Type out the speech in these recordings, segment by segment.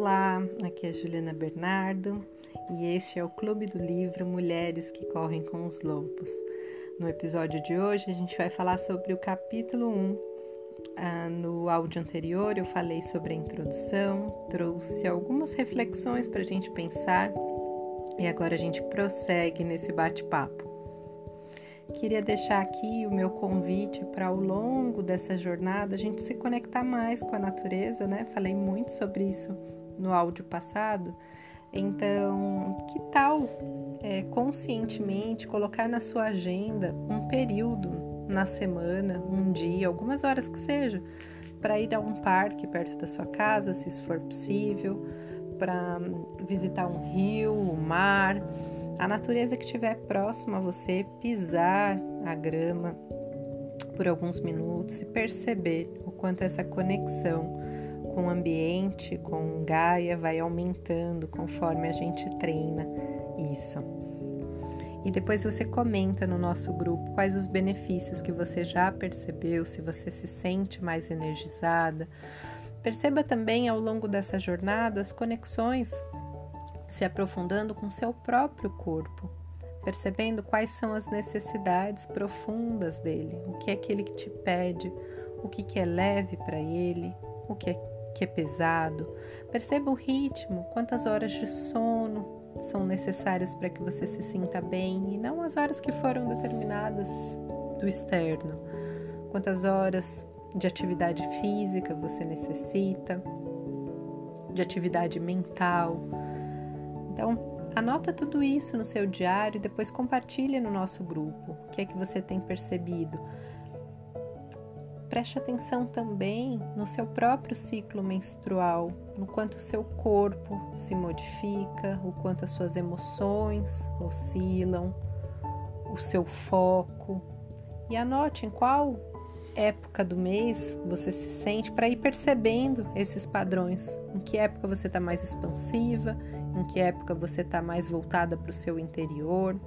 Olá, aqui é Juliana Bernardo e este é o Clube do Livro Mulheres que Correm com os Lobos. No episódio de hoje a gente vai falar sobre o capítulo 1. Ah, no áudio anterior eu falei sobre a introdução, trouxe algumas reflexões para a gente pensar e agora a gente prossegue nesse bate-papo. Queria deixar aqui o meu convite para ao longo dessa jornada a gente se conectar mais com a natureza, né? Falei muito sobre isso no áudio passado. Então, que tal é, conscientemente colocar na sua agenda um período na semana, um dia, algumas horas que seja, para ir a um parque perto da sua casa, se isso for possível, para visitar um rio, um mar a natureza que estiver próxima a você, pisar a grama por alguns minutos e perceber o quanto essa conexão com o ambiente, com Gaia, vai aumentando conforme a gente treina isso. E depois você comenta no nosso grupo quais os benefícios que você já percebeu, se você se sente mais energizada. Perceba também ao longo dessa jornada as conexões se aprofundando com seu próprio corpo, percebendo quais são as necessidades profundas dele, o que é que ele te pede, o que, que é leve para ele, o que é, que é pesado. Perceba o ritmo, quantas horas de sono são necessárias para que você se sinta bem e não as horas que foram determinadas do externo. Quantas horas de atividade física você necessita, de atividade mental então, anota tudo isso no seu diário e depois compartilha no nosso grupo. O que é que você tem percebido? Preste atenção também no seu próprio ciclo menstrual, no quanto o seu corpo se modifica, o quanto as suas emoções oscilam, o seu foco. E anote em qual época do mês você se sente para ir percebendo esses padrões. Em que época você está mais expansiva, em que época você está mais voltada para o seu interior.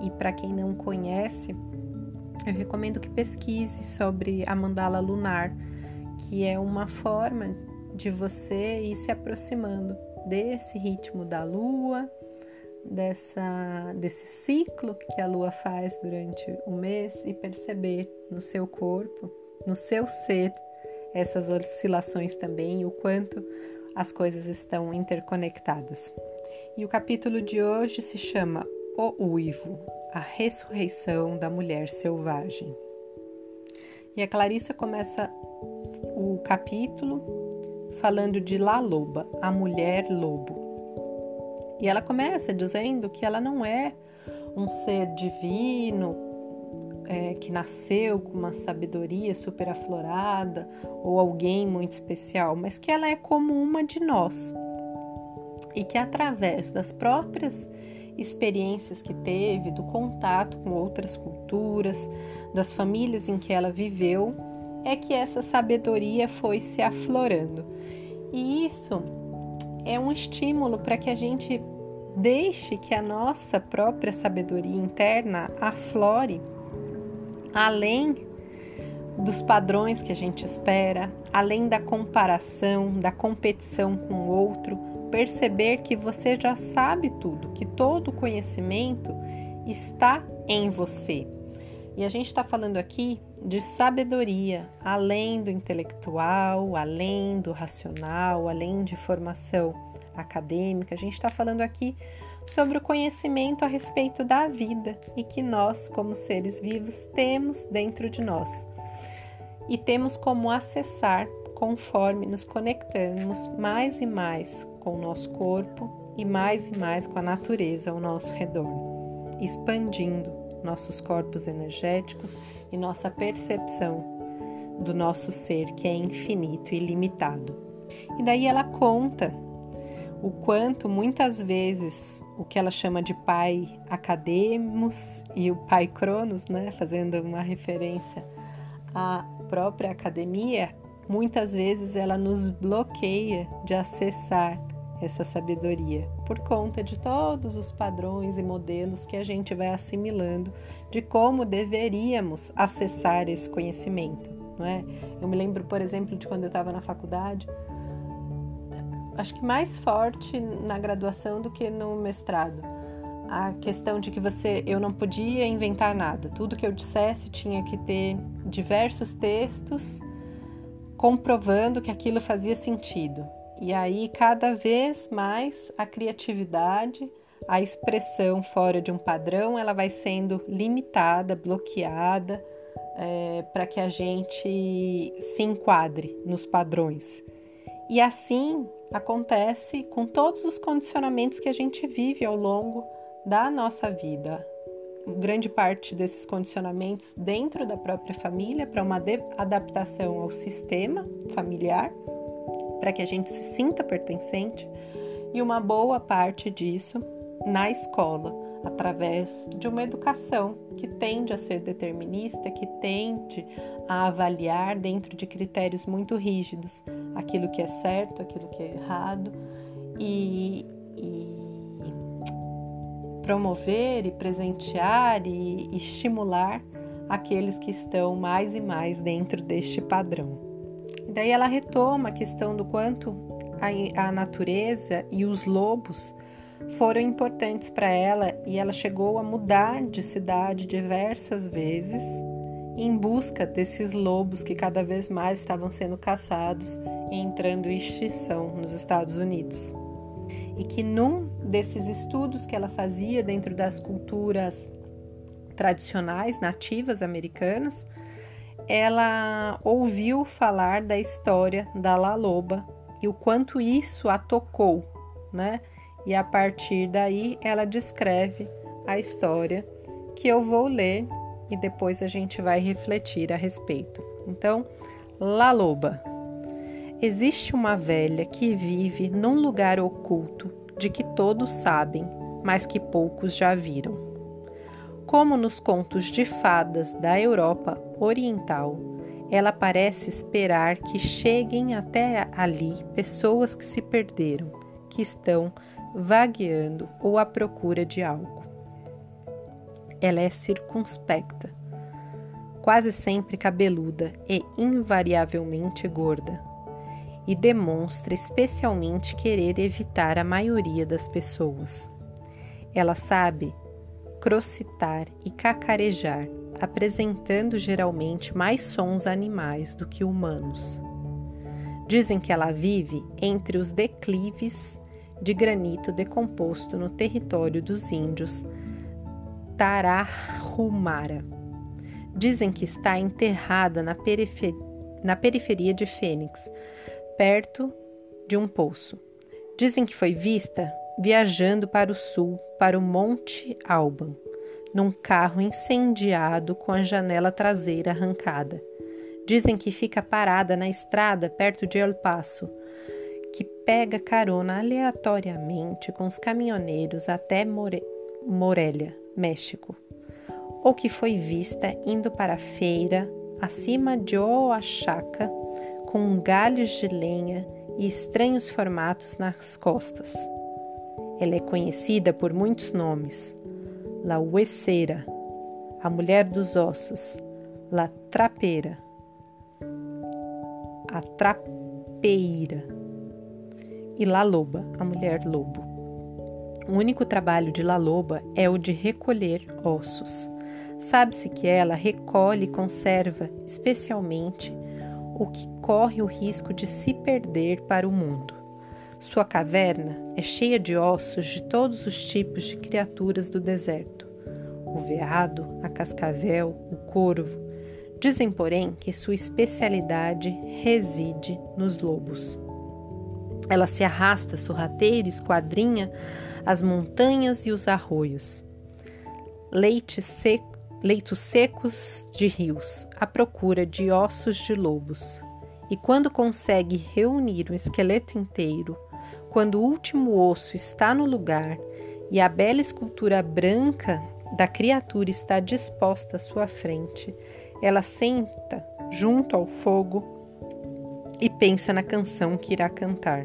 E para quem não conhece, eu recomendo que pesquise sobre a mandala lunar, que é uma forma de você ir se aproximando desse ritmo da lua, dessa, desse ciclo que a lua faz durante o mês e perceber no seu corpo, no seu ser, essas oscilações também o quanto as coisas estão interconectadas. E o capítulo de hoje se chama O Uivo, a ressurreição da mulher selvagem. E a Clarissa começa o capítulo falando de La Loba, a mulher lobo. E ela começa dizendo que ela não é um ser divino é, que nasceu com uma sabedoria super aflorada ou alguém muito especial, mas que ela é como uma de nós e que através das próprias experiências que teve, do contato com outras culturas, das famílias em que ela viveu, é que essa sabedoria foi se aflorando. E isso é um estímulo para que a gente deixe que a nossa própria sabedoria interna aflore além dos padrões que a gente espera, além da comparação, da competição com o outro, perceber que você já sabe tudo, que todo o conhecimento está em você. E a gente está falando aqui de sabedoria, além do intelectual, além do racional, além de formação acadêmica. A gente está falando aqui sobre o conhecimento a respeito da vida e que nós, como seres vivos, temos dentro de nós. E temos como acessar conforme nos conectamos mais e mais com o nosso corpo e mais e mais com a natureza ao nosso redor, expandindo nossos corpos energéticos e nossa percepção do nosso ser que é infinito e ilimitado. E daí ela conta o quanto muitas vezes o que ela chama de pai academos e o pai cronos, né, fazendo uma referência à própria academia, muitas vezes ela nos bloqueia de acessar essa sabedoria por conta de todos os padrões e modelos que a gente vai assimilando de como deveríamos acessar esse conhecimento, não é? Eu me lembro, por exemplo, de quando eu estava na faculdade, acho que mais forte na graduação do que no mestrado. A questão de que você, eu não podia inventar nada. Tudo que eu dissesse tinha que ter diversos textos comprovando que aquilo fazia sentido. E aí, cada vez mais, a criatividade, a expressão fora de um padrão, ela vai sendo limitada, bloqueada, é, para que a gente se enquadre nos padrões. E assim acontece com todos os condicionamentos que a gente vive ao longo da nossa vida. Grande parte desses condicionamentos dentro da própria família para uma adaptação ao sistema familiar, para que a gente se sinta pertencente, e uma boa parte disso na escola, através de uma educação que tende a ser determinista, que tende a avaliar dentro de critérios muito rígidos aquilo que é certo, aquilo que é errado e, e promover e presentear e estimular aqueles que estão mais e mais dentro deste padrão. Daí ela retoma a questão do quanto a, a natureza e os lobos foram importantes para ela e ela chegou a mudar de cidade diversas vezes em busca desses lobos que cada vez mais estavam sendo caçados e entrando em extinção nos Estados Unidos. E que num desses estudos que ela fazia dentro das culturas tradicionais nativas americanas, ela ouviu falar da história da La Loba e o quanto isso a tocou, né? E a partir daí ela descreve a história que eu vou ler e depois a gente vai refletir a respeito. Então, La Loba. Existe uma velha que vive num lugar oculto de que todos sabem, mas que poucos já viram. Como nos contos de fadas da Europa Oriental, ela parece esperar que cheguem até ali pessoas que se perderam, que estão vagueando ou à procura de algo. Ela é circunspecta, quase sempre cabeluda e invariavelmente gorda, e demonstra especialmente querer evitar a maioria das pessoas. Ela sabe crocitar e cacarejar, apresentando geralmente mais sons animais do que humanos. Dizem que ela vive entre os declives de granito decomposto no território dos índios Tarahumara. Dizem que está enterrada na, perifer na periferia de Fênix, perto de um poço. Dizem que foi vista viajando para o sul, para o Monte Alban, num carro incendiado com a janela traseira arrancada. Dizem que fica parada na estrada perto de El Paso, que pega carona aleatoriamente com os caminhoneiros até More Morelia, México, ou que foi vista indo para a feira acima de Oaxaca com galhos de lenha e estranhos formatos nas costas. Ela é conhecida por muitos nomes: La Hueseira, a mulher dos ossos, La Trapeira, a Trapeira e La Loba, a mulher lobo. O único trabalho de La Loba é o de recolher ossos. Sabe-se que ela recolhe e conserva, especialmente, o que corre o risco de se perder para o mundo. Sua caverna é cheia de ossos de todos os tipos de criaturas do deserto: o veado, a cascavel, o corvo. Dizem, porém, que sua especialidade reside nos lobos. Ela se arrasta sorrateira, esquadrinha as montanhas e os arroios. Seco, leitos secos de rios, à procura de ossos de lobos. E quando consegue reunir um esqueleto inteiro, quando o último osso está no lugar e a bela escultura branca da criatura está disposta à sua frente, ela senta junto ao fogo e pensa na canção que irá cantar.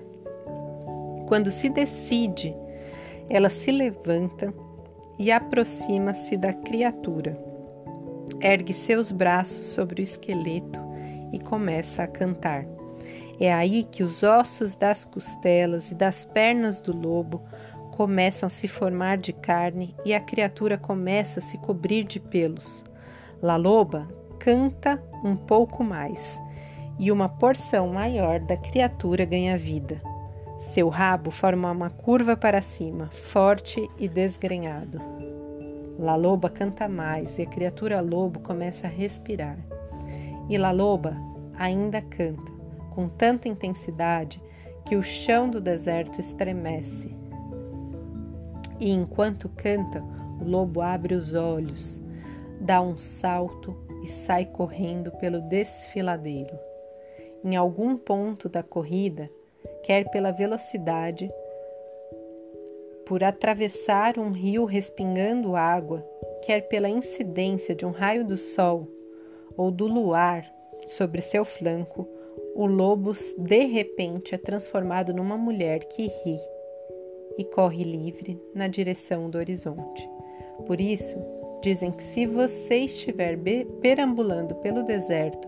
Quando se decide, ela se levanta e aproxima-se da criatura. Ergue seus braços sobre o esqueleto e começa a cantar. É aí que os ossos das costelas e das pernas do lobo começam a se formar de carne e a criatura começa a se cobrir de pelos. La Loba canta um pouco mais e uma porção maior da criatura ganha vida. Seu rabo forma uma curva para cima, forte e desgrenhado. La Loba canta mais e a criatura lobo começa a respirar. E La Loba ainda canta, com tanta intensidade que o chão do deserto estremece. E enquanto canta, o lobo abre os olhos, dá um salto e sai correndo pelo desfiladeiro. Em algum ponto da corrida, quer pela velocidade, por atravessar um rio respingando água, quer pela incidência de um raio do sol ou do luar sobre seu flanco, o lobo de repente é transformado numa mulher que ri e corre livre na direção do horizonte. Por isso, dizem que se você estiver perambulando pelo deserto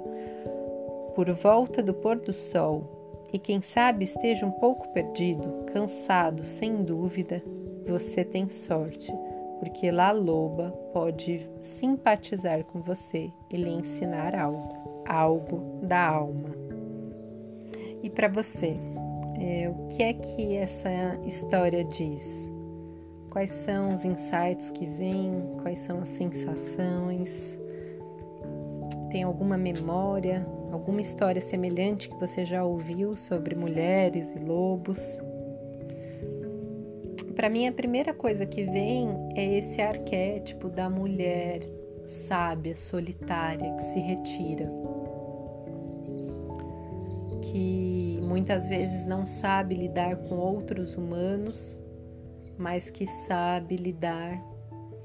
por volta do pôr do sol e quem sabe esteja um pouco perdido, cansado, sem dúvida, você tem sorte, porque lá loba pode simpatizar com você e lhe ensinar algo, algo da alma. E para você, é, o que é que essa história diz? Quais são os insights que vêm? Quais são as sensações? Tem alguma memória, alguma história semelhante que você já ouviu sobre mulheres e lobos? Para mim, a primeira coisa que vem é esse arquétipo da mulher sábia, solitária, que se retira que muitas vezes não sabe lidar com outros humanos, mas que sabe lidar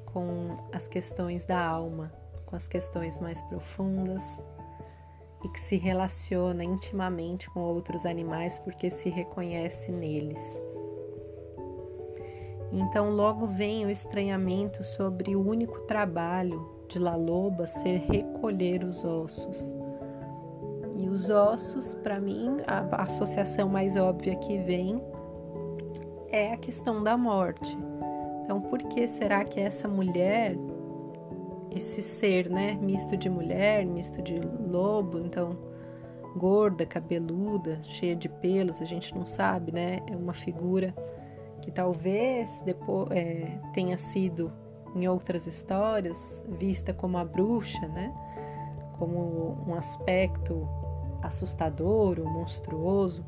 com as questões da alma, com as questões mais profundas e que se relaciona intimamente com outros animais porque se reconhece neles. Então, logo vem o estranhamento sobre o único trabalho de La Loba ser recolher os ossos os ossos, para mim, a associação mais óbvia que vem é a questão da morte. Então, por que será que essa mulher, esse ser, né, misto de mulher, misto de lobo, então gorda, cabeluda, cheia de pelos, a gente não sabe, né? É uma figura que talvez depois é, tenha sido em outras histórias vista como a bruxa, né? Como um aspecto assustador ou monstruoso,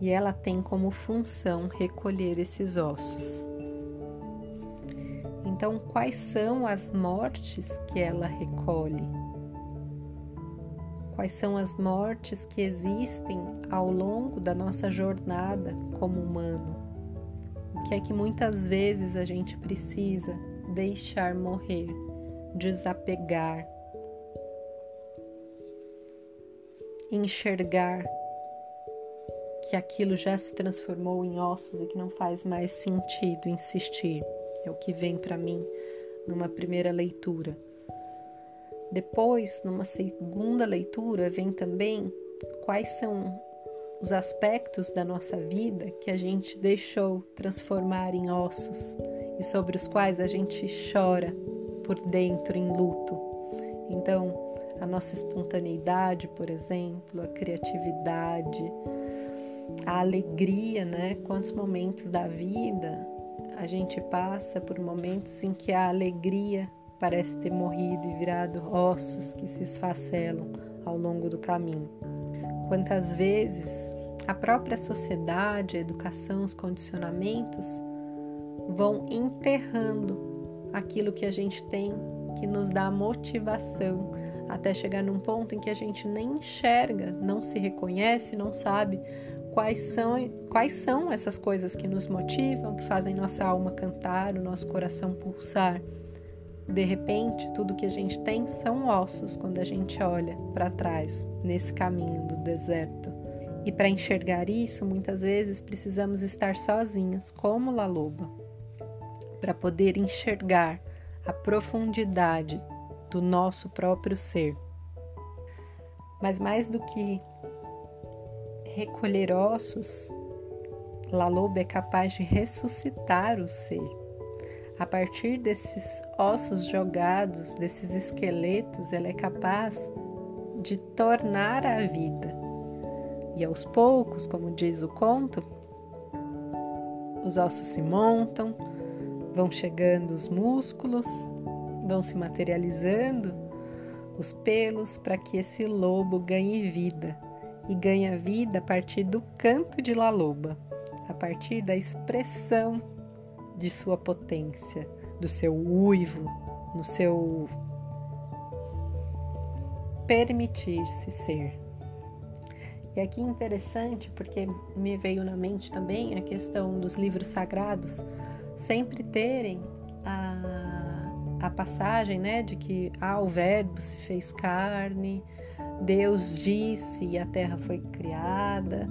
e ela tem como função recolher esses ossos. Então, quais são as mortes que ela recolhe? Quais são as mortes que existem ao longo da nossa jornada como humano? O que é que muitas vezes a gente precisa deixar morrer, desapegar, enxergar que aquilo já se transformou em ossos e que não faz mais sentido insistir. É o que vem para mim numa primeira leitura. Depois, numa segunda leitura, vem também quais são os aspectos da nossa vida que a gente deixou transformar em ossos e sobre os quais a gente chora por dentro em luto. Então, a nossa espontaneidade, por exemplo, a criatividade, a alegria, né? Quantos momentos da vida a gente passa por momentos em que a alegria parece ter morrido e virado ossos que se esfacelam ao longo do caminho. Quantas vezes a própria sociedade, a educação, os condicionamentos vão enterrando aquilo que a gente tem que nos dá motivação até chegar num ponto em que a gente nem enxerga, não se reconhece, não sabe quais são, quais são essas coisas que nos motivam, que fazem nossa alma cantar, o nosso coração pulsar. De repente, tudo que a gente tem são ossos quando a gente olha para trás nesse caminho do deserto. E para enxergar isso, muitas vezes precisamos estar sozinhas, como La Loba, para poder enxergar a profundidade do nosso próprio ser. Mas mais do que recolher ossos, La Loba é capaz de ressuscitar o ser. A partir desses ossos jogados, desses esqueletos, ela é capaz de tornar a vida. E aos poucos, como diz o conto, os ossos se montam, vão chegando os músculos, vão se materializando os pelos para que esse lobo ganhe vida. E ganha vida a partir do canto de La Loba, a partir da expressão de sua potência, do seu uivo, no seu permitir-se ser. E aqui é interessante porque me veio na mente também a questão dos livros sagrados sempre terem passagem né, de que ah, o Verbo se fez carne, Deus disse e a terra foi criada,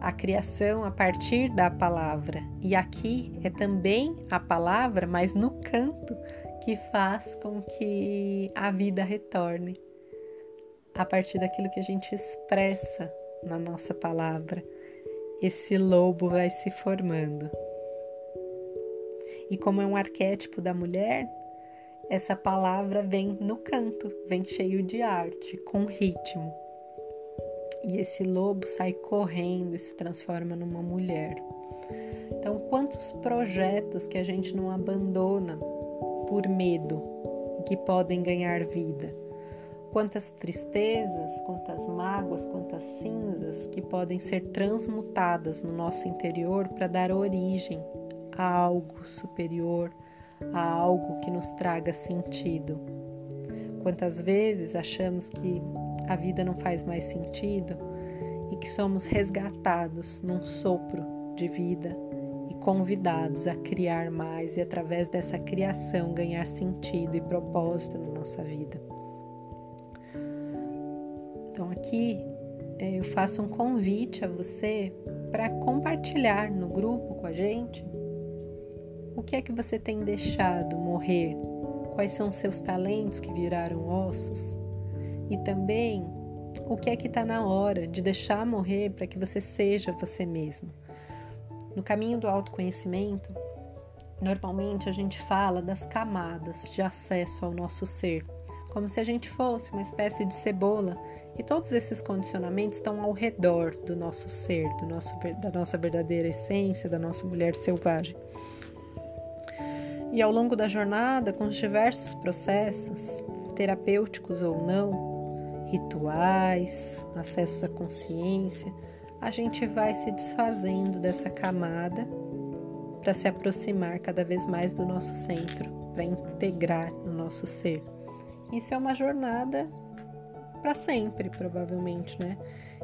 a criação a partir da palavra. E aqui é também a palavra, mas no canto, que faz com que a vida retorne a partir daquilo que a gente expressa na nossa palavra. Esse lobo vai se formando. E como é um arquétipo da mulher, essa palavra vem no canto, vem cheio de arte, com ritmo. E esse lobo sai correndo e se transforma numa mulher. Então, quantos projetos que a gente não abandona por medo e que podem ganhar vida? Quantas tristezas, quantas mágoas, quantas cinzas que podem ser transmutadas no nosso interior para dar origem a algo superior, a algo que nos traga sentido. Quantas vezes achamos que a vida não faz mais sentido e que somos resgatados num sopro de vida e convidados a criar mais e através dessa criação ganhar sentido e propósito na nossa vida. Então aqui é, eu faço um convite a você para compartilhar no grupo com a gente o que é que você tem deixado morrer, quais são seus talentos que viraram ossos e também o que é que está na hora de deixar morrer para que você seja você mesmo. No caminho do autoconhecimento, normalmente a gente fala das camadas de acesso ao nosso ser, como se a gente fosse uma espécie de cebola e todos esses condicionamentos estão ao redor do nosso ser, do nosso, da nossa verdadeira essência, da nossa mulher selvagem. E ao longo da jornada, com os diversos processos, terapêuticos ou não, rituais, acessos à consciência, a gente vai se desfazendo dessa camada para se aproximar cada vez mais do nosso centro, para integrar no nosso ser. Isso é uma jornada para sempre, provavelmente, né?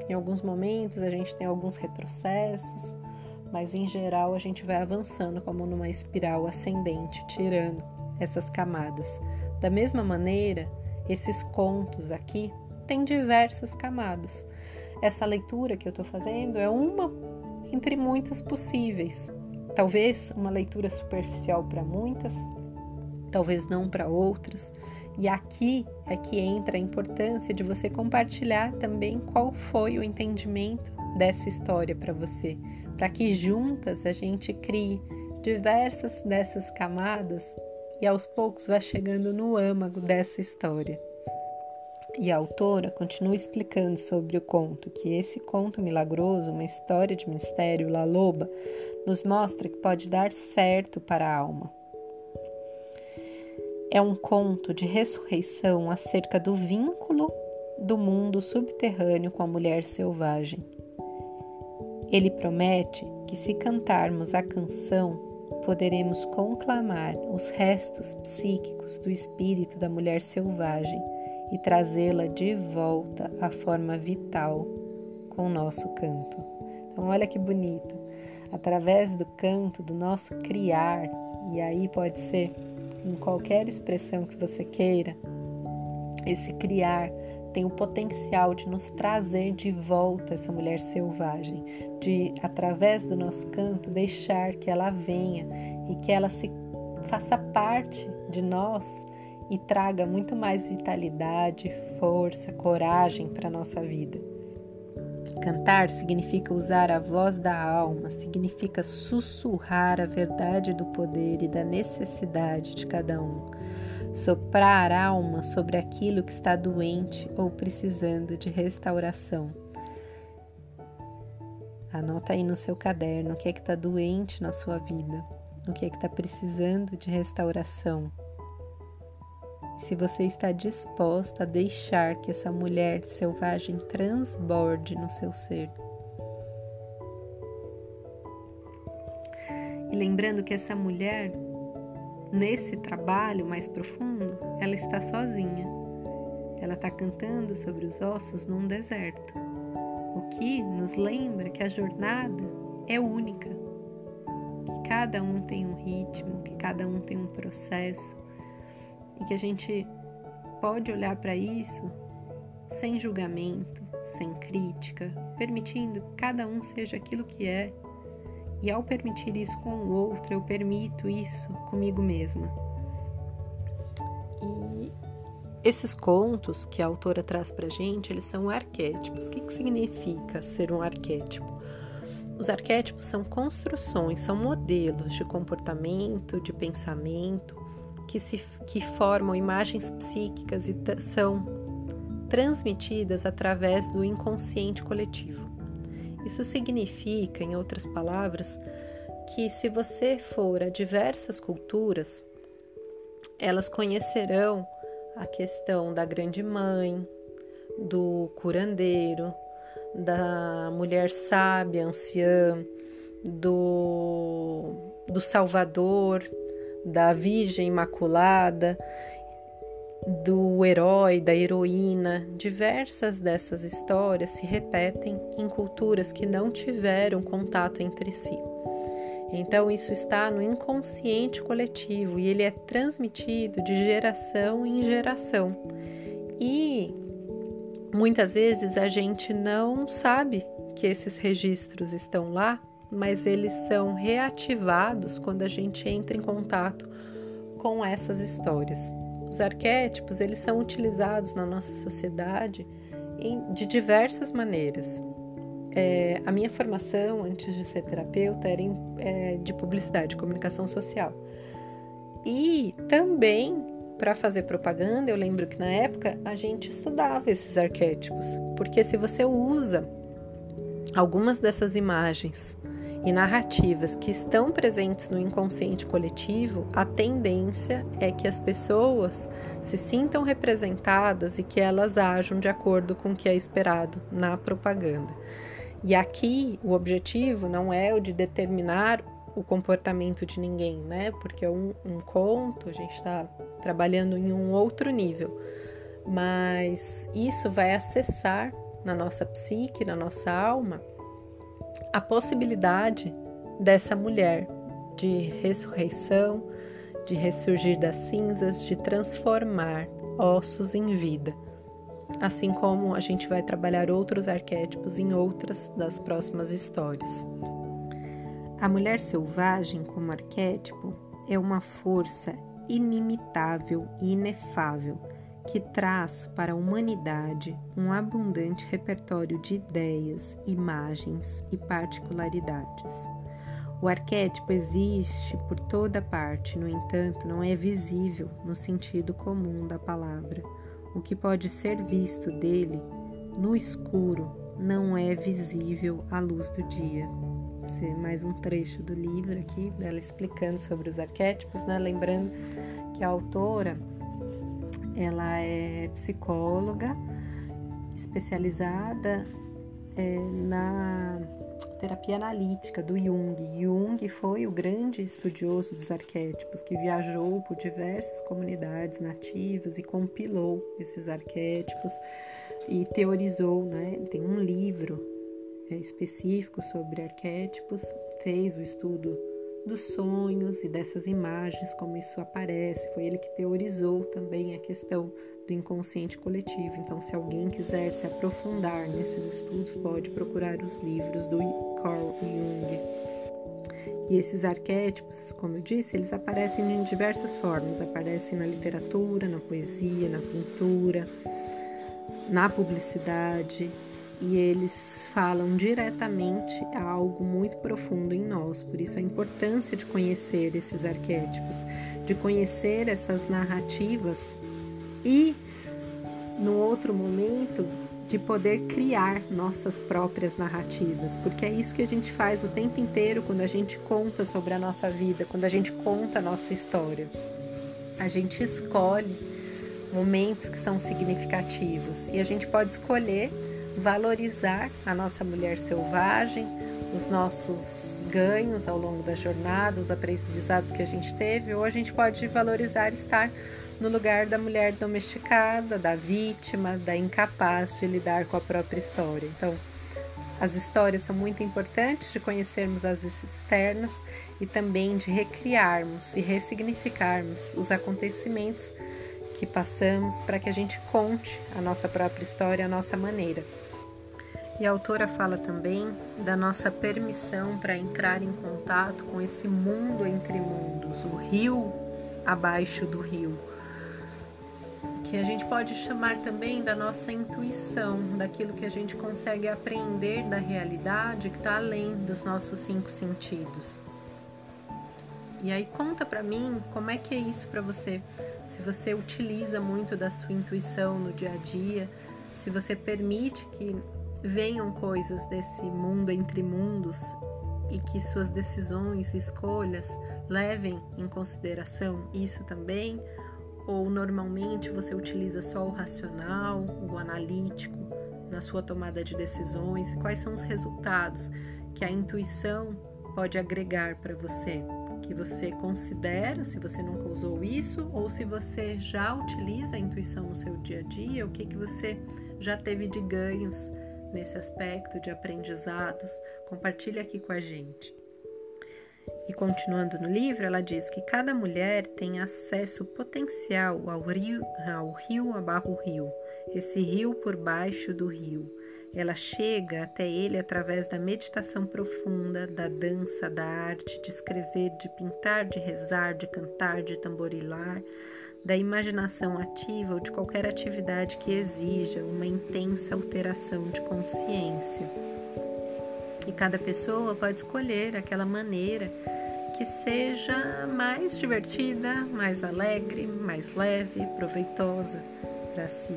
Em alguns momentos a gente tem alguns retrocessos, mas em geral a gente vai avançando como numa espiral ascendente, tirando essas camadas. Da mesma maneira, esses contos aqui têm diversas camadas. Essa leitura que eu estou fazendo é uma entre muitas possíveis. Talvez uma leitura superficial para muitas, talvez não para outras. E aqui é que entra a importância de você compartilhar também qual foi o entendimento dessa história para você, para que juntas a gente crie diversas dessas camadas e aos poucos vá chegando no âmago dessa história. E a autora continua explicando sobre o conto, que esse conto milagroso, uma história de mistério, La Loba, nos mostra que pode dar certo para a alma. É um conto de ressurreição acerca do vínculo do mundo subterrâneo com a mulher selvagem. Ele promete que, se cantarmos a canção, poderemos conclamar os restos psíquicos do espírito da mulher selvagem e trazê-la de volta à forma vital com o nosso canto. Então, olha que bonito. Através do canto, do nosso criar, e aí pode ser em qualquer expressão que você queira, esse criar tem o potencial de nos trazer de volta essa mulher selvagem, de através do nosso canto deixar que ela venha e que ela se faça parte de nós e traga muito mais vitalidade, força, coragem para nossa vida. Cantar significa usar a voz da alma, significa sussurrar a verdade do poder e da necessidade de cada um. Soprar alma sobre aquilo que está doente ou precisando de restauração. Anota aí no seu caderno o que é que está doente na sua vida, o que é que está precisando de restauração se você está disposta a deixar que essa mulher selvagem transborde no seu ser. E lembrando que essa mulher, nesse trabalho mais profundo, ela está sozinha. Ela está cantando sobre os ossos num deserto. O que nos lembra que a jornada é única, que cada um tem um ritmo, que cada um tem um processo e que a gente pode olhar para isso sem julgamento, sem crítica, permitindo que cada um seja aquilo que é. E ao permitir isso com o outro, eu permito isso comigo mesma. E esses contos que a autora traz para gente, eles são arquétipos. O que, que significa ser um arquétipo? Os arquétipos são construções, são modelos de comportamento, de pensamento, que, se, que formam imagens psíquicas e são transmitidas através do inconsciente coletivo. Isso significa, em outras palavras, que se você for a diversas culturas, elas conhecerão a questão da grande mãe, do curandeiro, da mulher sábia, anciã, do, do salvador, da Virgem Imaculada, do herói, da heroína. Diversas dessas histórias se repetem em culturas que não tiveram contato entre si. Então, isso está no inconsciente coletivo e ele é transmitido de geração em geração. E muitas vezes a gente não sabe que esses registros estão lá mas eles são reativados quando a gente entra em contato com essas histórias. Os arquétipos eles são utilizados na nossa sociedade em, de diversas maneiras. É, a minha formação antes de ser terapeuta era em, é, de publicidade, comunicação social. E também para fazer propaganda, eu lembro que na época a gente estudava esses arquétipos, porque se você usa algumas dessas imagens e narrativas que estão presentes no inconsciente coletivo, a tendência é que as pessoas se sintam representadas e que elas ajam de acordo com o que é esperado na propaganda. E aqui o objetivo não é o de determinar o comportamento de ninguém, né? Porque é um, um conto, a gente está trabalhando em um outro nível, mas isso vai acessar na nossa psique, na nossa alma, a possibilidade dessa mulher de ressurreição, de ressurgir das cinzas, de transformar ossos em vida. Assim como a gente vai trabalhar outros arquétipos em outras das próximas histórias. A mulher selvagem, como arquétipo, é uma força inimitável e inefável que traz para a humanidade um abundante repertório de ideias, imagens e particularidades. O arquétipo existe por toda parte, no entanto, não é visível no sentido comum da palavra. O que pode ser visto dele no escuro não é visível à luz do dia. Esse é mais um trecho do livro aqui, dela explicando sobre os arquétipos, né? Lembrando que a autora ela é psicóloga especializada é, na terapia analítica do Jung. Jung foi o grande estudioso dos arquétipos que viajou por diversas comunidades nativas e compilou esses arquétipos e teorizou, né? Tem um livro é, específico sobre arquétipos, fez o estudo dos sonhos e dessas imagens, como isso aparece. Foi ele que teorizou também a questão do inconsciente coletivo. Então, se alguém quiser se aprofundar nesses estudos, pode procurar os livros do Carl Jung. E esses arquétipos, como eu disse, eles aparecem em diversas formas. Aparecem na literatura, na poesia, na pintura, na publicidade, e eles falam diretamente a algo muito profundo em nós. Por isso a importância de conhecer esses arquétipos, de conhecer essas narrativas e no outro momento de poder criar nossas próprias narrativas, porque é isso que a gente faz o tempo inteiro quando a gente conta sobre a nossa vida, quando a gente conta a nossa história. A gente escolhe momentos que são significativos e a gente pode escolher valorizar a nossa mulher selvagem, os nossos ganhos ao longo da jornada, os aprendizados que a gente teve, ou a gente pode valorizar estar no lugar da mulher domesticada, da vítima, da incapaz de lidar com a própria história. Então, as histórias são muito importantes de conhecermos as externas e também de recriarmos e ressignificarmos os acontecimentos que passamos para que a gente conte a nossa própria história à nossa maneira. E a autora fala também da nossa permissão para entrar em contato com esse mundo entre mundos, o rio abaixo do rio, que a gente pode chamar também da nossa intuição, daquilo que a gente consegue aprender da realidade que está além dos nossos cinco sentidos. E aí conta para mim como é que é isso para você, se você utiliza muito da sua intuição no dia a dia, se você permite que venham coisas desse mundo entre mundos e que suas decisões e escolhas levem em consideração isso também, ou normalmente você utiliza só o racional, o analítico na sua tomada de decisões, quais são os resultados que a intuição pode agregar para você, que você considera, se você nunca usou isso, ou se você já utiliza a intuição no seu dia a dia, o que, que você já teve de ganhos nesse aspecto de aprendizados, compartilhe aqui com a gente. E continuando no livro, ela diz que cada mulher tem acesso potencial ao rio, ao rio abarro rio, esse rio por baixo do rio. Ela chega até ele através da meditação profunda, da dança, da arte, de escrever, de pintar, de rezar, de cantar, de tamborilar, da imaginação ativa ou de qualquer atividade que exija uma intensa alteração de consciência. E cada pessoa pode escolher aquela maneira que seja mais divertida, mais alegre, mais leve, proveitosa para si.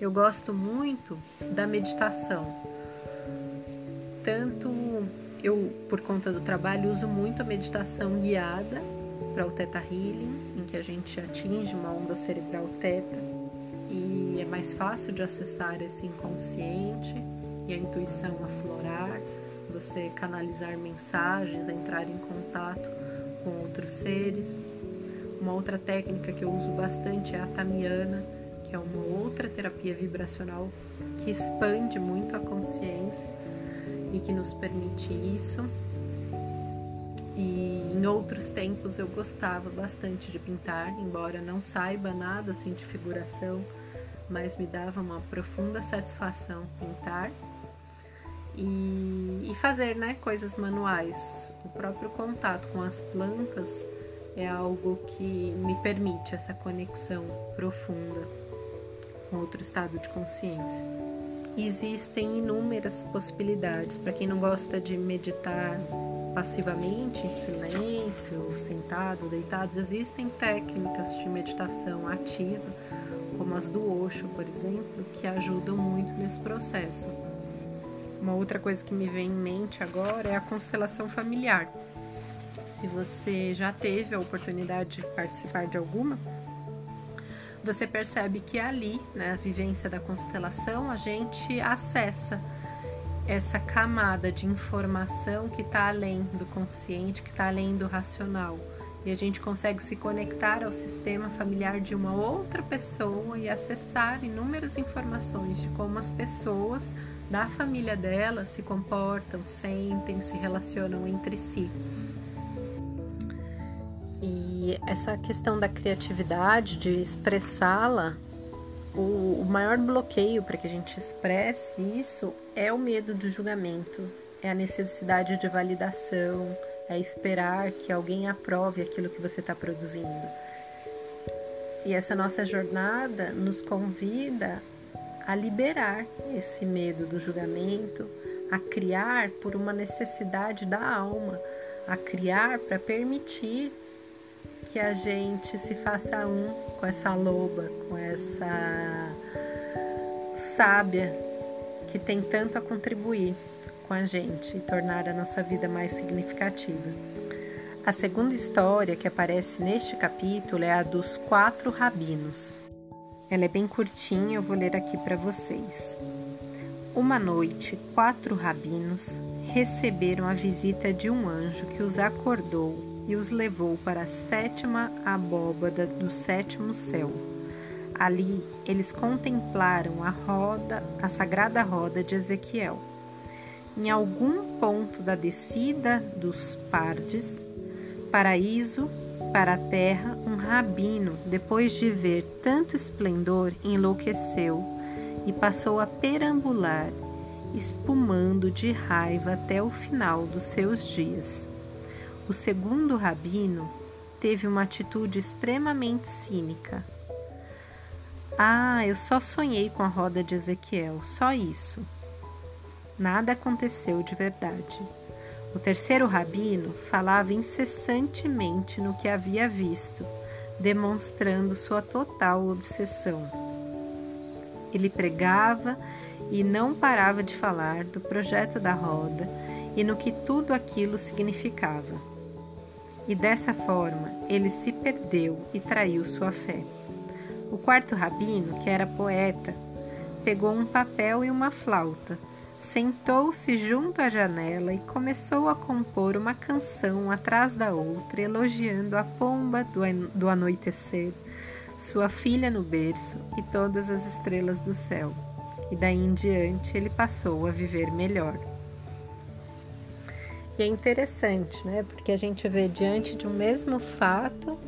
Eu gosto muito da meditação. Tanto eu, por conta do trabalho, uso muito a meditação guiada para o Theta Healing, em que a gente atinge uma onda cerebral teta e é mais fácil de acessar esse inconsciente e a intuição aflorar, você canalizar mensagens, entrar em contato com outros seres. Uma outra técnica que eu uso bastante é a Tamiana, que é uma outra terapia vibracional que expande muito a consciência e que nos permite isso. E em outros tempos eu gostava bastante de pintar, embora não saiba nada assim de figuração, mas me dava uma profunda satisfação pintar e, e fazer né, coisas manuais. O próprio contato com as plantas é algo que me permite essa conexão profunda com outro estado de consciência. Existem inúmeras possibilidades para quem não gosta de meditar passivamente, em silêncio, sentado, deitado, existem técnicas de meditação ativa, como as do Osho, por exemplo, que ajudam muito nesse processo. Uma outra coisa que me vem em mente agora é a constelação familiar. Se você já teve a oportunidade de participar de alguma, você percebe que ali, na né, vivência da constelação, a gente acessa essa camada de informação que está além do consciente, que está além do racional. E a gente consegue se conectar ao sistema familiar de uma outra pessoa e acessar inúmeras informações de como as pessoas da família dela se comportam, sentem, se relacionam entre si. E essa questão da criatividade, de expressá-la, o, o maior bloqueio para que a gente expresse isso é o medo do julgamento, é a necessidade de validação, é esperar que alguém aprove aquilo que você está produzindo. E essa nossa jornada nos convida a liberar esse medo do julgamento, a criar por uma necessidade da alma, a criar para permitir que a gente se faça um com essa loba, com essa sábia que tem tanto a contribuir com a gente e tornar a nossa vida mais significativa. A segunda história que aparece neste capítulo é a dos quatro rabinos. Ela é bem curtinha, eu vou ler aqui para vocês. Uma noite, quatro rabinos receberam a visita de um anjo que os acordou e os levou para a sétima abóbada do sétimo céu. Ali, eles contemplaram a roda, a sagrada roda de Ezequiel. Em algum ponto da descida dos Pardes, paraíso para a terra, um rabino, depois de ver tanto esplendor, enlouqueceu e passou a perambular, espumando de raiva até o final dos seus dias. O segundo rabino teve uma atitude extremamente cínica. Ah, eu só sonhei com a roda de Ezequiel, só isso. Nada aconteceu de verdade. O terceiro rabino falava incessantemente no que havia visto, demonstrando sua total obsessão. Ele pregava e não parava de falar do projeto da roda e no que tudo aquilo significava. E dessa forma ele se perdeu e traiu sua fé. O quarto rabino, que era poeta, pegou um papel e uma flauta sentou-se junto à janela e começou a compor uma canção atrás da outra, elogiando a pomba do, anoitecer, sua filha no berço e todas as estrelas do céu. E daí em diante ele passou a viver melhor. E é interessante, né? Porque a gente vê diante de um mesmo fato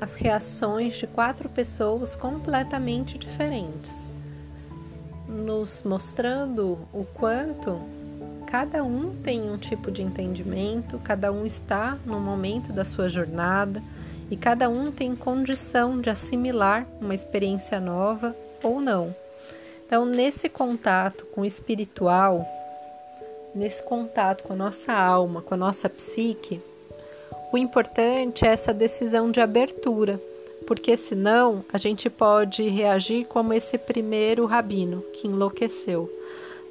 as reações de quatro pessoas completamente diferentes nos mostrando o quanto cada um tem um tipo de entendimento, cada um está no momento da sua jornada e cada um tem condição de assimilar uma experiência nova ou não. Então, nesse contato com o espiritual, nesse contato com a nossa alma, com a nossa psique, o importante é essa decisão de abertura porque senão a gente pode reagir como esse primeiro rabino que enlouqueceu.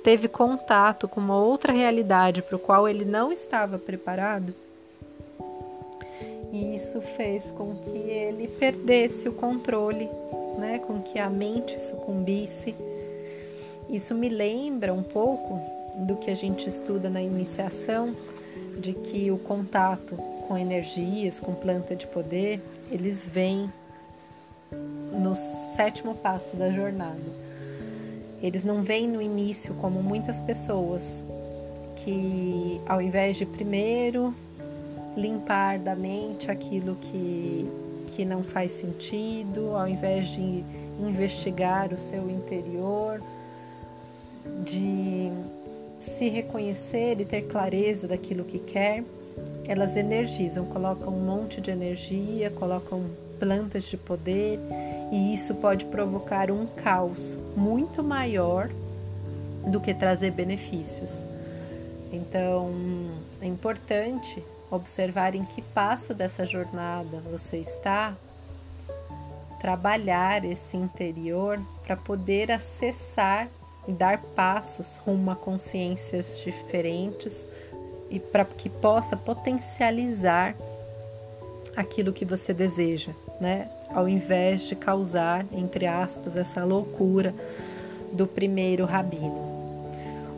Teve contato com uma outra realidade para o qual ele não estava preparado. E isso fez com que ele perdesse o controle, né? com que a mente sucumbisse. Isso me lembra um pouco do que a gente estuda na iniciação, de que o contato com energias, com planta de poder, eles vêm no sétimo passo da jornada. Eles não vêm no início como muitas pessoas que, ao invés de primeiro limpar da mente aquilo que, que não faz sentido, ao invés de investigar o seu interior, de se reconhecer e ter clareza daquilo que quer, elas energizam, colocam um monte de energia, colocam plantas de poder e isso pode provocar um caos muito maior do que trazer benefícios. Então, é importante observar em que passo dessa jornada você está, trabalhar esse interior para poder acessar e dar passos rumo a consciências diferentes e para que possa potencializar aquilo que você deseja, né? Ao invés de causar, entre aspas, essa loucura do primeiro rabino.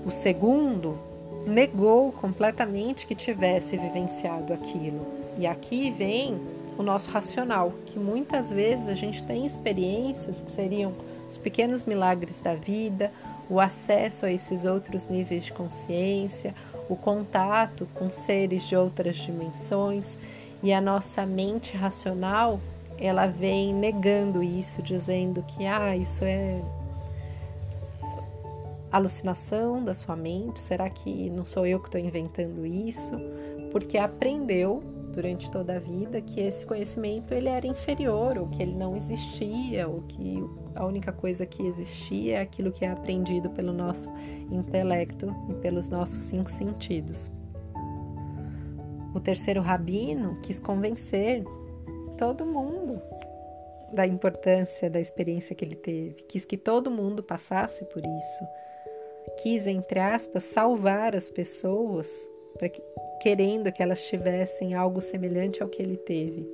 O segundo negou completamente que tivesse vivenciado aquilo. E aqui vem o nosso racional, que muitas vezes a gente tem experiências que seriam os pequenos milagres da vida, o acesso a esses outros níveis de consciência, o contato com seres de outras dimensões e a nossa mente racional, ela vem negando isso, dizendo que ah, isso é alucinação da sua mente. Será que não sou eu que estou inventando isso? Porque aprendeu durante toda a vida que esse conhecimento ele era inferior, ou que ele não existia, ou que a única coisa que existia é aquilo que é aprendido pelo nosso intelecto e pelos nossos cinco sentidos. O terceiro rabino quis convencer todo mundo da importância da experiência que ele teve, quis que todo mundo passasse por isso, quis, entre aspas, salvar as pessoas para que, querendo que elas tivessem algo semelhante ao que ele teve.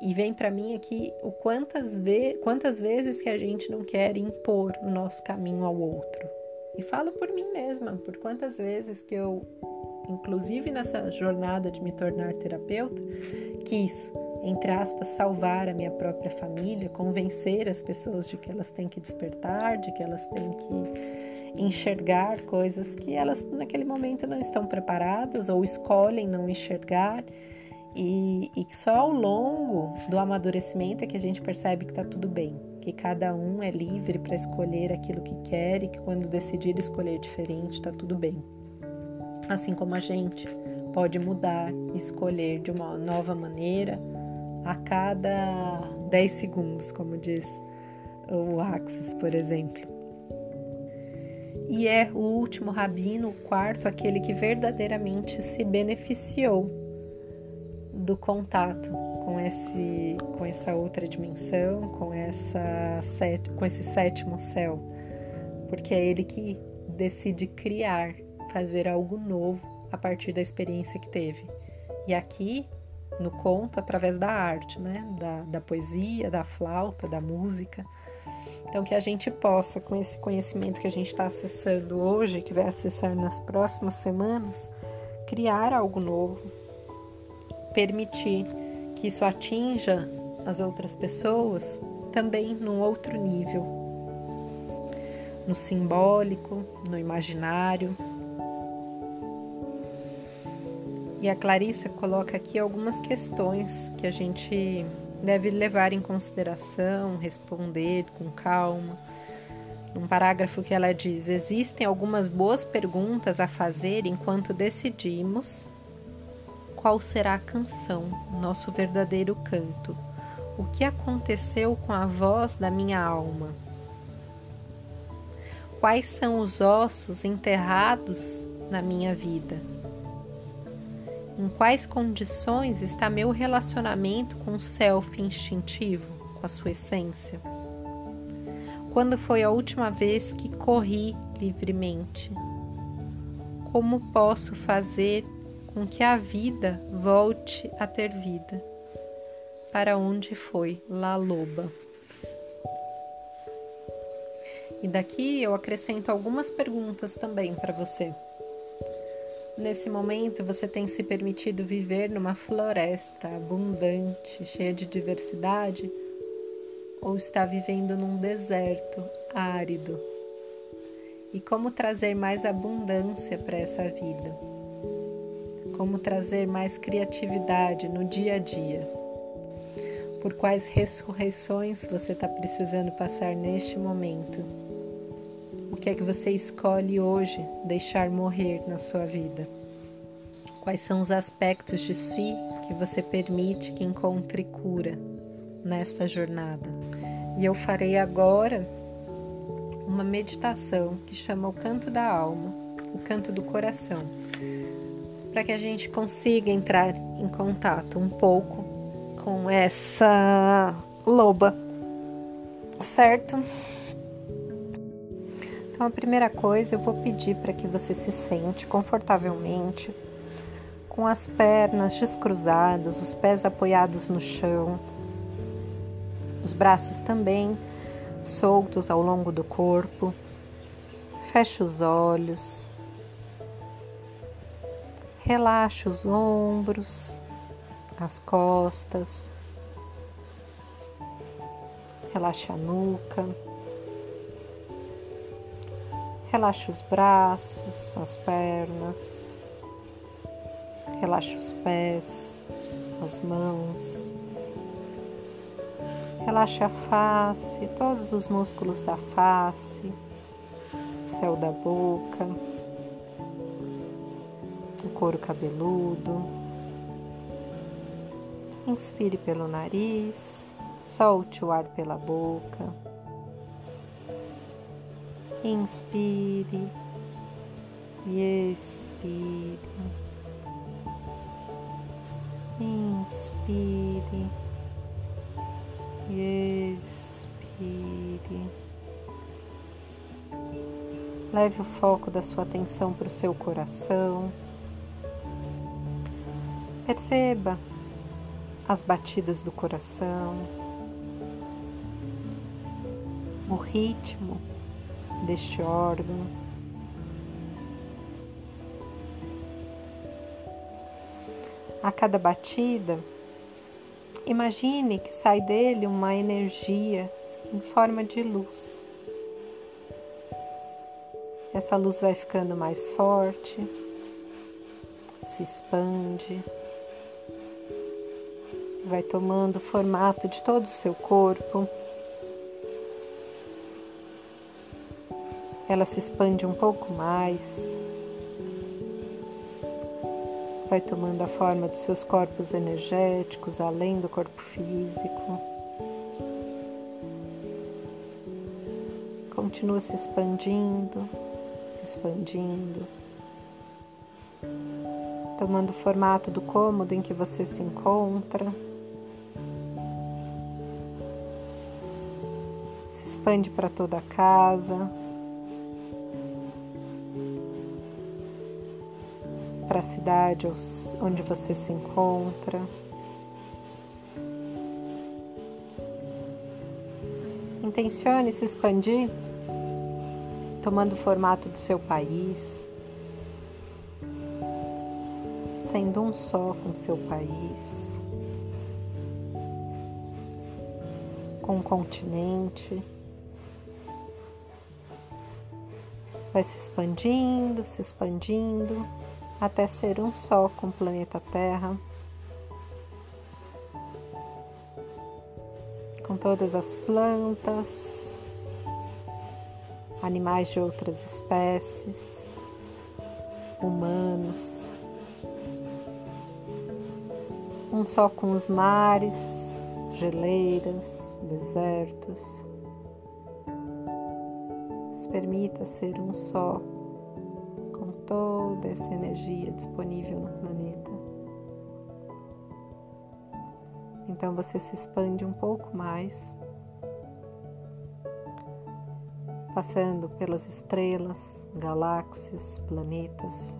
E vem para mim aqui o quantas, ve quantas vezes que a gente não quer impor o nosso caminho ao outro. E falo por mim mesma, por quantas vezes que eu, inclusive nessa jornada de me tornar terapeuta, quis, entre aspas, salvar a minha própria família, convencer as pessoas de que elas têm que despertar, de que elas têm que enxergar coisas que elas naquele momento não estão preparadas ou escolhem não enxergar. E, e só ao longo do amadurecimento é que a gente percebe que está tudo bem, que cada um é livre para escolher aquilo que quer e que quando decidir escolher diferente está tudo bem. Assim como a gente pode mudar, escolher de uma nova maneira a cada 10 segundos, como diz o Axis, por exemplo e é o último rabino, o quarto, aquele que verdadeiramente se beneficiou do contato com esse com essa outra dimensão, com essa com esse sétimo céu, porque é ele que decide criar, fazer algo novo a partir da experiência que teve. E aqui no conto através da arte, né, da, da poesia, da flauta, da música então, que a gente possa, com esse conhecimento que a gente está acessando hoje, que vai acessar nas próximas semanas, criar algo novo, permitir que isso atinja as outras pessoas também num outro nível, no simbólico, no imaginário. E a Clarissa coloca aqui algumas questões que a gente deve levar em consideração, responder com calma. Num parágrafo que ela diz: Existem algumas boas perguntas a fazer enquanto decidimos qual será a canção, nosso verdadeiro canto. O que aconteceu com a voz da minha alma? Quais são os ossos enterrados na minha vida? Em quais condições está meu relacionamento com o self instintivo, com a sua essência? Quando foi a última vez que corri livremente? Como posso fazer com que a vida volte a ter vida? Para onde foi La Loba? E daqui eu acrescento algumas perguntas também para você. Nesse momento, você tem se permitido viver numa floresta abundante, cheia de diversidade, ou está vivendo num deserto árido? E como trazer mais abundância para essa vida? Como trazer mais criatividade no dia a dia? Por quais ressurreições você está precisando passar neste momento? Que é que você escolhe hoje deixar morrer na sua vida? Quais são os aspectos de si que você permite que encontre cura nesta jornada? E eu farei agora uma meditação que chama o canto da alma, o canto do coração, para que a gente consiga entrar em contato um pouco com essa loba, certo? Então, a primeira coisa, eu vou pedir para que você se sente confortavelmente, com as pernas descruzadas, os pés apoiados no chão, os braços também soltos ao longo do corpo. Feche os olhos. Relaxe os ombros, as costas. Relaxe a nuca. Relaxe os braços, as pernas, relaxe os pés, as mãos. Relaxe a face, todos os músculos da face, o céu da boca, o couro cabeludo, Inspire pelo nariz, solte o ar pela boca. Inspire e expire. Inspire e expire. Leve o foco da sua atenção para o seu coração. Perceba as batidas do coração, o ritmo deste órgão. A cada batida, imagine que sai dele uma energia em forma de luz. Essa luz vai ficando mais forte, se expande vai tomando o formato de todo o seu corpo. Ela se expande um pouco mais, vai tomando a forma dos seus corpos energéticos além do corpo físico. Continua se expandindo, se expandindo, tomando o formato do cômodo em que você se encontra. expande para toda a casa, para a cidade onde você se encontra. Intencione se expandir, tomando o formato do seu país, sendo um só com seu país, com o continente. vai se expandindo, se expandindo, até ser um só com o planeta Terra. Com todas as plantas, animais de outras espécies, humanos. Um só com os mares, geleiras, desertos permita ser um só toda essa energia disponível no planeta. Então você se expande um pouco mais, passando pelas estrelas, galáxias, planetas.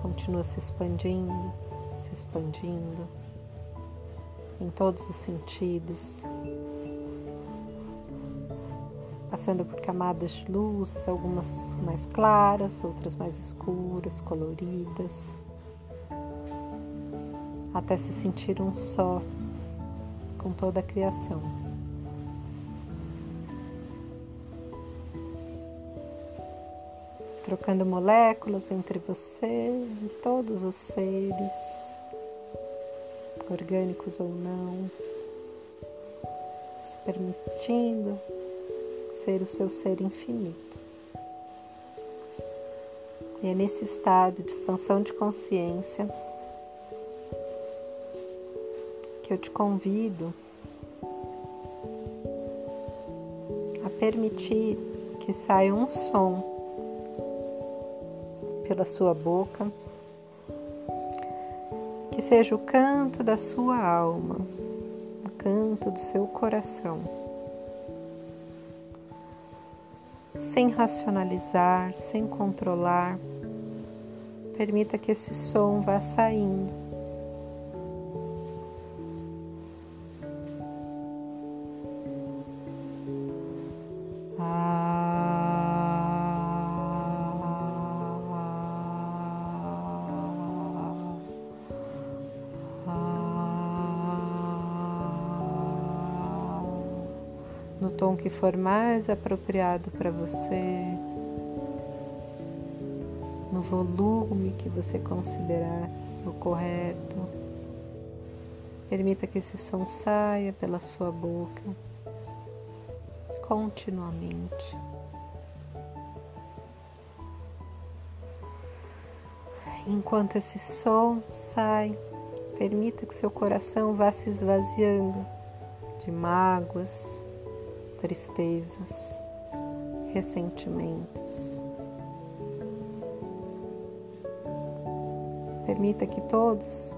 Continua se expandindo, se expandindo em todos os sentidos passando por camadas de luzes, algumas mais claras, outras mais escuras, coloridas, até se sentir um só com toda a criação. Trocando moléculas entre você e todos os seres, orgânicos ou não, se permitindo ser o seu ser infinito. E é nesse estado de expansão de consciência que eu te convido a permitir que saia um som pela sua boca, que seja o canto da sua alma, o canto do seu coração. Sem racionalizar, sem controlar. Permita que esse som vá saindo. Que for mais apropriado para você, no volume que você considerar o correto. Permita que esse som saia pela sua boca continuamente. Enquanto esse som sai, permita que seu coração vá se esvaziando de mágoas, tristezas, ressentimentos. Permita que todos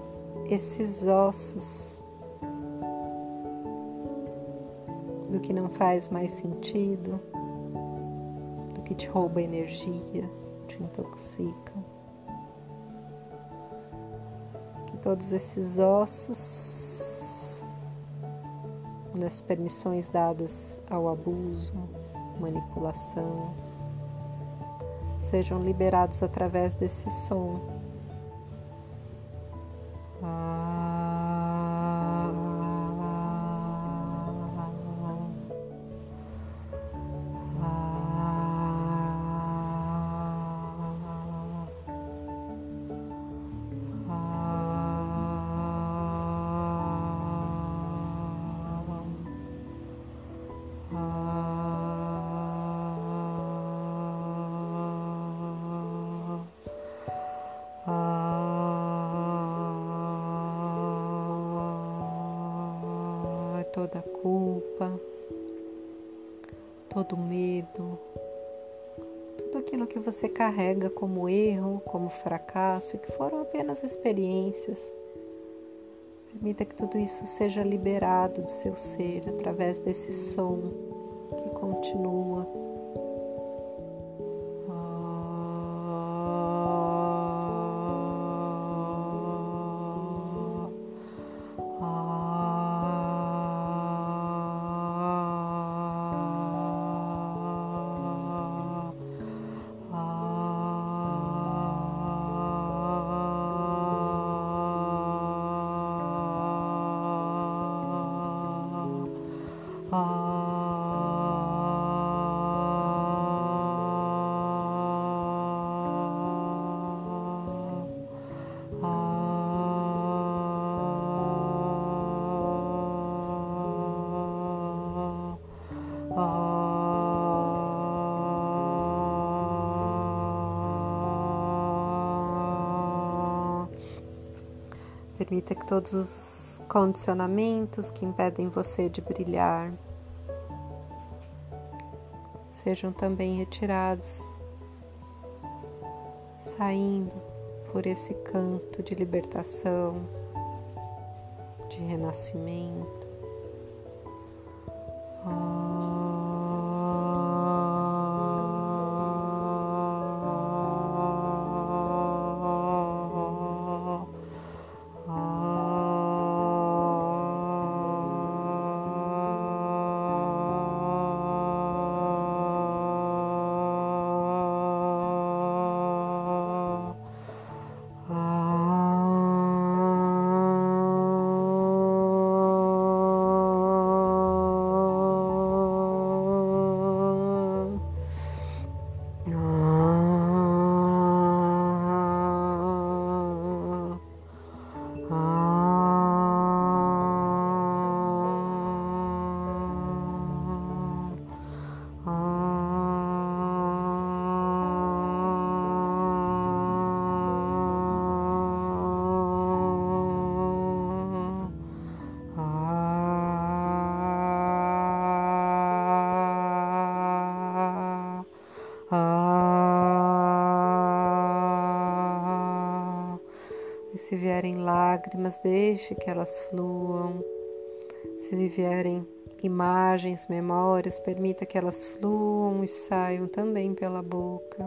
esses ossos do que não faz mais sentido, do que te rouba energia, te intoxica. Que todos esses ossos, das permissões dadas ao abuso, manipulação, sejam liberados através desse som você carrega como erro, como fracasso e que foram apenas experiências. Permita que tudo isso seja liberado do seu ser através desse som que continua Permita que todos os condicionamentos que impedem você de brilhar sejam também retirados, saindo por esse canto de libertação, de renascimento. Vierem lágrimas, deixe que elas fluam. Se vierem imagens, memórias, permita que elas fluam e saiam também pela boca,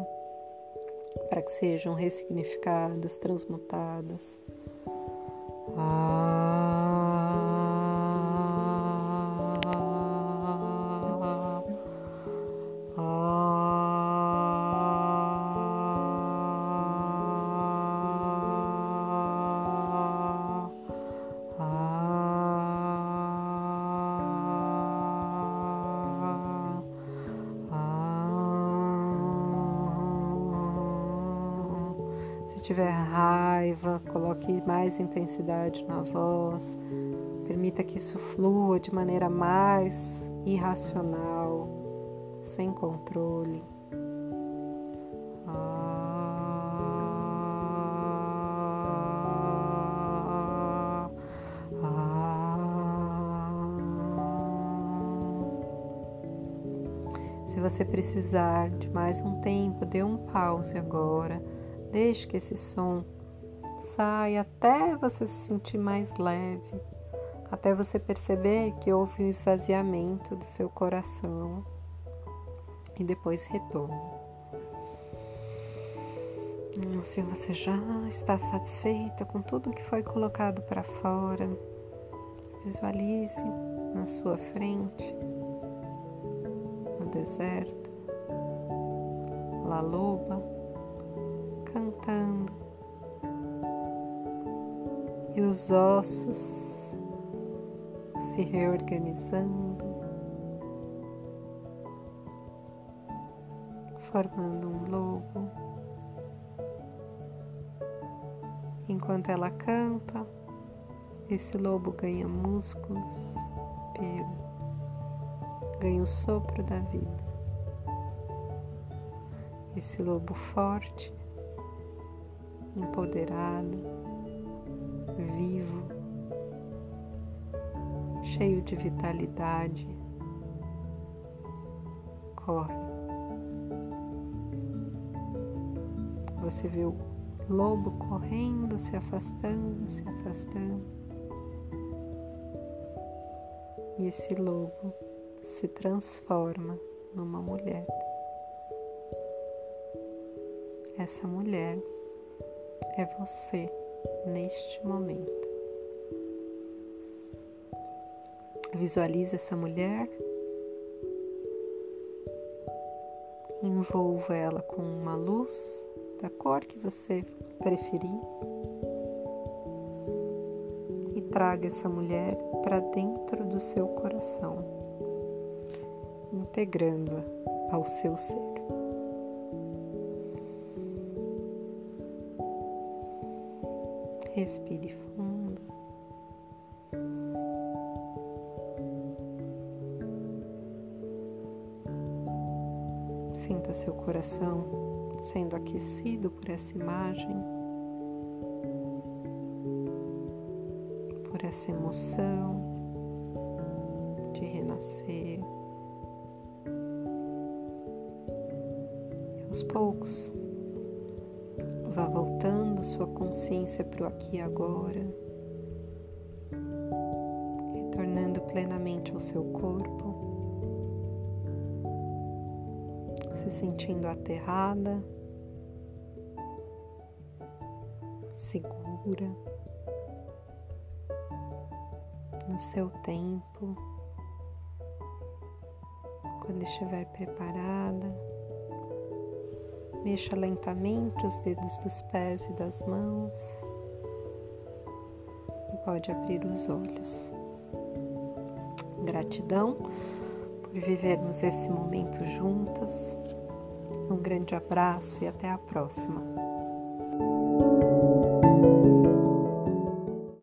para que sejam ressignificadas, transmutadas. Ah. Coloque mais intensidade na voz. Permita que isso flua de maneira mais irracional, sem controle. Se você precisar de mais um tempo, dê um pause agora. Deixe que esse som saia até você se sentir mais leve, até você perceber que houve um esvaziamento do seu coração e depois retorne. Assim você já está satisfeita com tudo que foi colocado para fora. Visualize na sua frente, no deserto, La Loba cantando e os ossos se reorganizando, formando um lobo. Enquanto ela canta, esse lobo ganha músculos, pelo, ganha o sopro da vida. Esse lobo forte, empoderado, vivo, cheio de vitalidade, corre. Você vê o lobo correndo, se afastando, se afastando. E esse lobo se transforma numa mulher. Essa mulher é você neste momento. Visualize essa mulher, envolva ela com uma luz da cor que você preferir e traga essa mulher para dentro do seu coração, integrando-a ao seu ser. Respire fundo. Sinta seu coração sendo aquecido por essa imagem, por essa emoção de renascer. E aos poucos, vá voltando sua consciência para o aqui e agora, retornando plenamente ao seu corpo. se sentindo aterrada, segura, no seu tempo. Quando estiver preparada, mexa lentamente os dedos dos pés e das mãos e pode abrir os olhos. Gratidão por vivermos esse momento juntas. Um grande abraço e até a próxima.